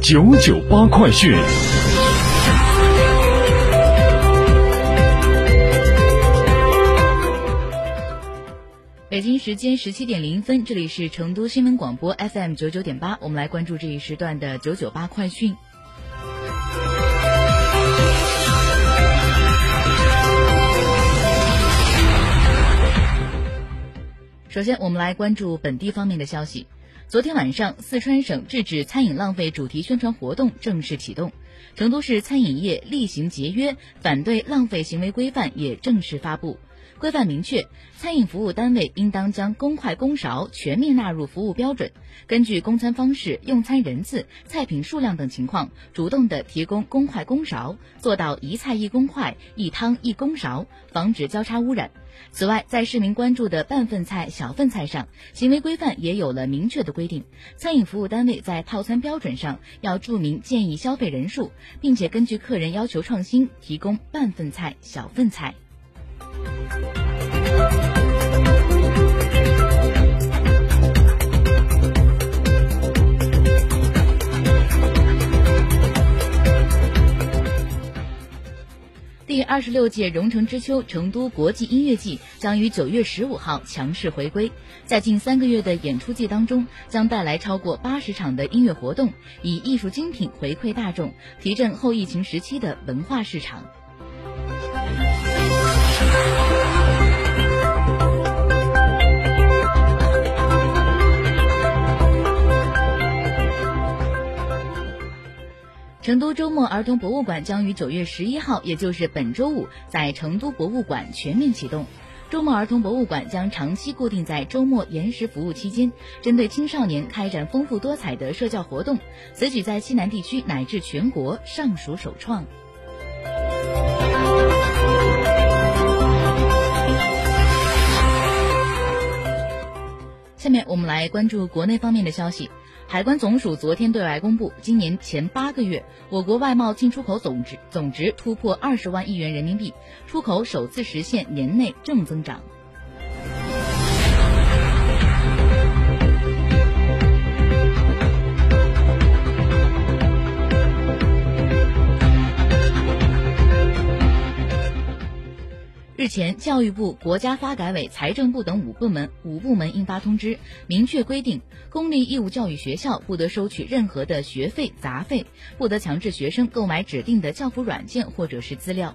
九九八快讯。北京时间十七点零分，这里是成都新闻广播 FM 九九点八，我们来关注这一时段的九九八快讯。首先，我们来关注本地方面的消息。昨天晚上，四川省制止餐饮浪费主题宣传活动正式启动，成都市餐饮业厉行节约、反对浪费行为规范也正式发布。规范明确，餐饮服务单位应当将公筷公勺全面纳入服务标准，根据供餐方式、用餐人次、菜品数量等情况，主动的提供公筷公勺，做到一菜一公筷、一汤一公勺，防止交叉污染。此外，在市民关注的半份菜、小份菜上，行为规范也有了明确的规定。餐饮服务单位在套餐标准上要注明建议消费人数，并且根据客人要求创新，提供半份菜、小份菜。第二十六届蓉城之秋成都国际音乐季将于九月十五号强势回归，在近三个月的演出季当中，将带来超过八十场的音乐活动，以艺术精品回馈大众，提振后疫情时期的文化市场。成都周末儿童博物馆将于九月十一号，也就是本周五，在成都博物馆全面启动。周末儿童博物馆将长期固定在周末延时服务期间，针对青少年开展丰富多彩的社教活动，此举在西南地区乃至全国尚属首创。下面我们来关注国内方面的消息。海关总署昨天对外公布，今年前八个月，我国外贸进出口总值总值突破二十万亿元人民币，出口首次实现年内正增长。日前，教育部、国家发改委、财政部等五部门五部门印发通知，明确规定，公立义务教育学校不得收取任何的学费、杂费，不得强制学生购买指定的教辅软件或者是资料。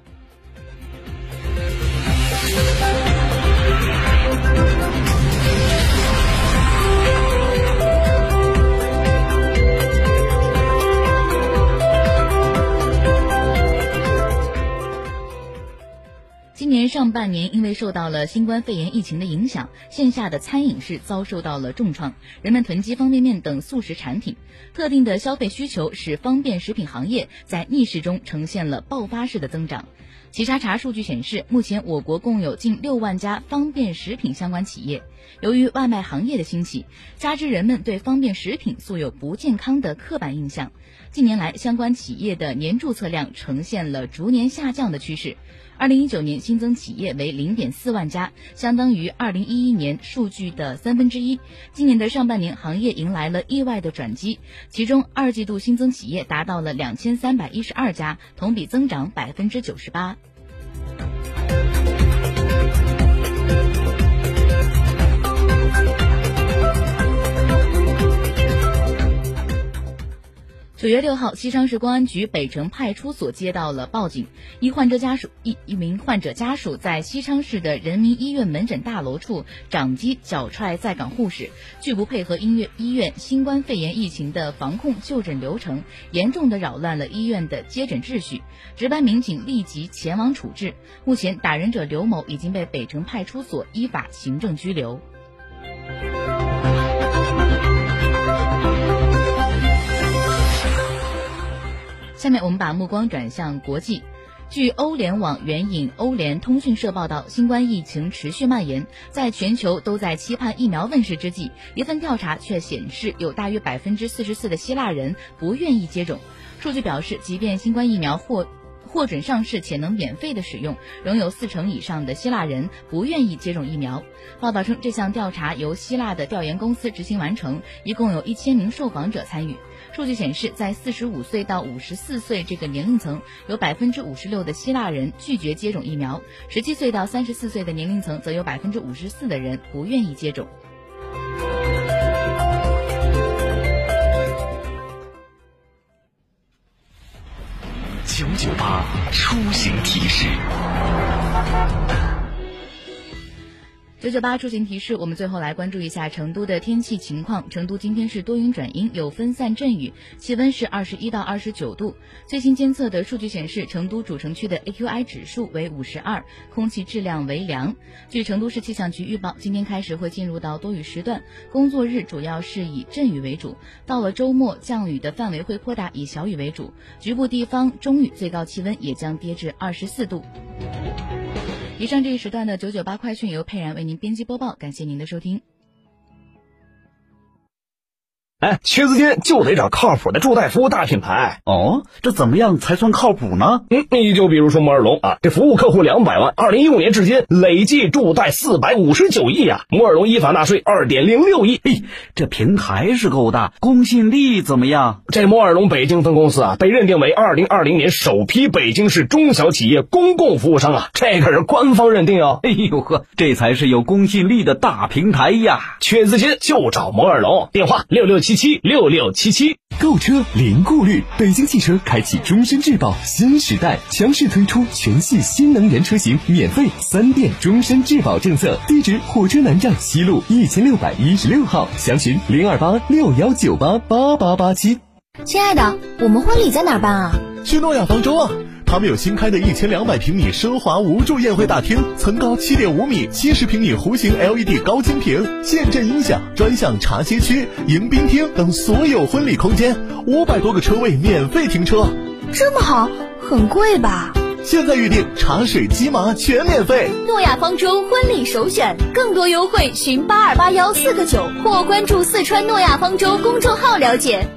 年上半年，因为受到了新冠肺炎疫情的影响，线下的餐饮是遭受到了重创，人们囤积方便面等速食产品，特定的消费需求使方便食品行业在逆势中呈现了爆发式的增长。企查查数据显示，目前我国共有近六万家方便食品相关企业。由于外卖行业的兴起，加之人们对方便食品素有不健康的刻板印象，近年来相关企业的年注册量呈现了逐年下降的趋势。二零一九年新增企业为零点四万家，相当于二零一一年数据的三分之一。今年的上半年，行业迎来了意外的转机，其中二季度新增企业达到了两千三百一十二家，同比增长百分之九十八。九月六号，西昌市公安局北城派出所接到了报警，一患者家属一一名患者家属在西昌市的人民医院门诊大楼处掌击脚踹在岗护士，拒不配合医院医院新冠肺炎疫情的防控就诊流程，严重的扰乱了医院的接诊秩序。值班民警立即前往处置。目前，打人者刘某已经被北城派出所依法行政拘留。下面我们把目光转向国际。据欧联网援引欧联通讯社报道，新冠疫情持续蔓延，在全球都在期盼疫苗问世之际，一份调查却显示，有大约百分之四十四的希腊人不愿意接种。数据表示，即便新冠疫苗获获准上市且能免费的使用，仍有四成以上的希腊人不愿意接种疫苗。报道称，这项调查由希腊的调研公司执行完成，一共有一千名受访者参与。数据显示，在四十五岁到五十四岁这个年龄层，有百分之五十六的希腊人拒绝接种疫苗；十七岁到三十四岁的年龄层，则有百分之五十四的人不愿意接种。九九八出行提示。九九八出行提示，我们最后来关注一下成都的天气情况。成都今天是多云转阴，有分散阵雨，气温是二十一到二十九度。最新监测的数据显示，成都主城区的 AQI 指数为五十二，空气质量为良。据成都市气象局预报，今天开始会进入到多雨时段，工作日主要是以阵雨为主。到了周末，降雨的范围会扩大，以小雨为主，局部地方中雨，最高气温也将跌至二十四度。以上这一时段的九九八快讯由佩然为您编辑播报，感谢您的收听。哎，缺资金就得找靠谱的助贷服务大品牌哦。这怎么样才算靠谱呢？嗯，你就比如说摩尔龙啊，这服务客户两百万，二零一五年至今累计助贷四百五十九亿啊。摩尔龙依法纳税二点零六亿。嘿，这平台是够大，公信力怎么样？这摩尔龙北京分公司啊，被认定为二零二零年首批北京市中小企业公共服务商啊，这可是官方认定哦。哎呦呵，这才是有公信力的大平台呀。缺资金就找摩尔龙，电话六六七七六六七七。购车零顾虑，北京汽车开启终身质保新时代，强势推出全系新能源车型免费三电终身质保政策。地址：火车南站西路一千六百一十六号，详询零二八六幺九八八八八七。亲爱的，我们婚礼在哪儿办啊？去诺亚方舟啊！他们有新开的一千两百平米奢华无柱宴会大厅，层高七点五米，七十平米弧形 LED 高清屏，现阵音响，专项茶歇区、迎宾厅等所有婚礼空间，五百多个车位免费停车。这么好，很贵吧？现在预定茶水鸡麻全免费。诺亚方舟婚礼首选，更多优惠寻八二八幺四个九或关注四川诺亚方舟公众号了解。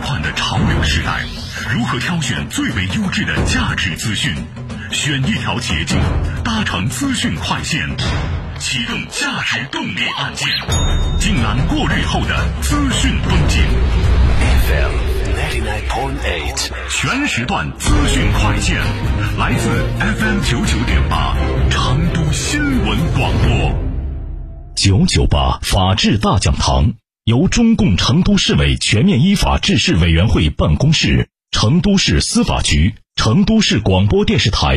资讯为患的潮流时代，如何挑选最为优质的价值资讯？选一条捷径，搭乘资讯快线，启动价值动力按键，尽览过滤后的资讯风景。FM ninety nine point eight，全时段资讯快线，来自 FM 九九点八成都新闻广播。九九八法治大讲堂由中共成都市委全面依法治市委员会办公室、成都市司法局、成都市广播电视台